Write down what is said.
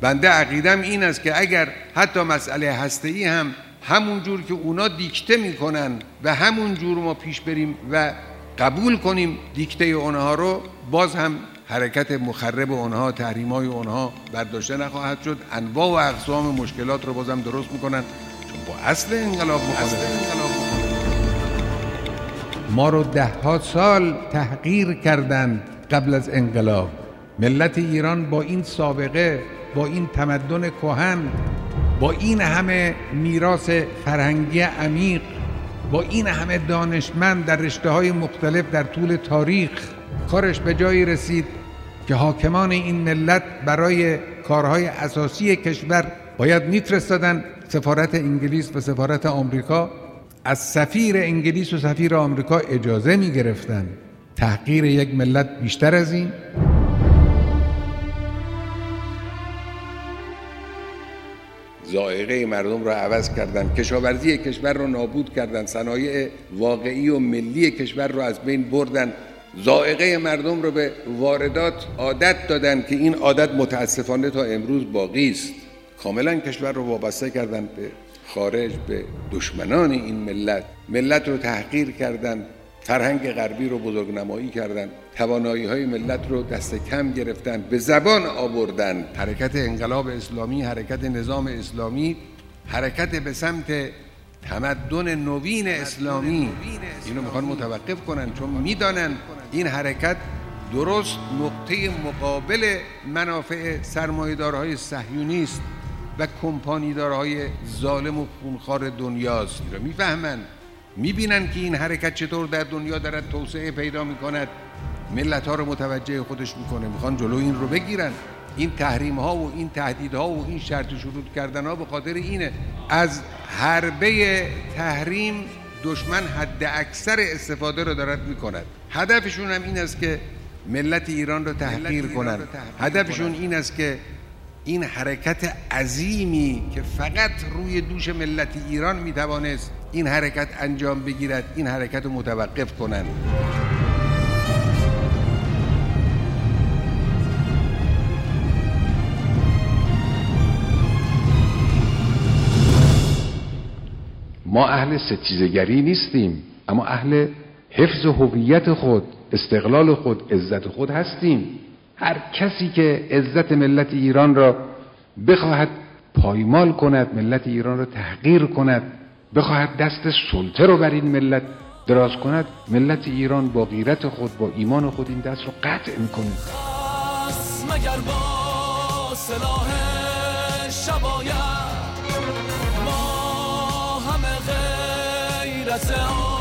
بنده عقیدم این است که اگر حتی مسئله هسته هم همون جور که اونا دیکته می‌کنن و همون جور ما پیش بریم و قبول کنیم دیکته اونها رو باز هم حرکت مخرب اونها تحریم های اونها برداشته نخواهد شد. انواع و اقسام مشکلات رو بازم درست می‌کنن. چون با اصل انقلاب انقلاب ما رو ده ها سال تحقیر کردند قبل از انقلاب. ملت ایران با این سابقه با این تمدن کهن با این همه میراث فرهنگی عمیق با این همه دانشمند در رشته های مختلف در طول تاریخ کارش به جایی رسید که حاکمان این ملت برای کارهای اساسی کشور باید میفرستادن سفارت انگلیس و سفارت آمریکا. از سفیر انگلیس و سفیر آمریکا اجازه می گرفتن تحقیر یک ملت بیشتر از این. زائقه مردم را عوض کردند کشاورزی کشور را نابود کردند صنایع واقعی و ملی کشور را از بین بردن. زائقه مردم رو به واردات عادت دادن که این عادت متاسفانه تا امروز باقی است. کاملا کشور رو وابسته کردن به خارج به دشمنان این ملت. ملت رو تحقیر کردند فرهنگ غربی رو بزرگنمایی کردند توانایی های ملت رو دست کم گرفتن به زبان آوردن. حرکت انقلاب اسلامی حرکت نظام اسلامی حرکت به سمت تمدن نوین اسلامی. اینو می‌خوان متوقف کنن چون می‌دانن این حرکت درست نقطه مقابل منافع سرمایه‌دارهای صهیونیست و کمپانیدارهای ظالم و خونخوار دنیاست. را می‌فهمن می‌بینن که این حرکت چطور در دنیا دارد توسعه پیدا می‌کند. ملت ها رو متوجه خودش می‌کنه. می‌خوان جلو این رو بگیرن. این تحریم ها و این تهدید ها و این شرط شروط کردن ها به خاطر اینه. از حربه تحریم دشمن حد اکثر استفاده رو دارد می‌کند. هدفشون هم این است که ملت ایران رو تحقیر کنند. هدفشون این است که این حرکت عظیمی که فقط روی دوش ملت ایران می‌توانست این حرکت انجام بگیرد این حرکت رو متوقف کنند. ما اهل ستیزگری نیستیم اما اهل حفظ هویت خود استقلال خود عزت خود هستیم. هر کسی که عزت ملت ایران را بخواهد پایمال کند ملت ایران را تحقیر کند بخواهد دست سلطه رو بر این ملت دراز کند ملت ایران با غیرت خود با ایمان خود این دست رو قطع می‌کنه. مگر با سلاح ما همه غیرت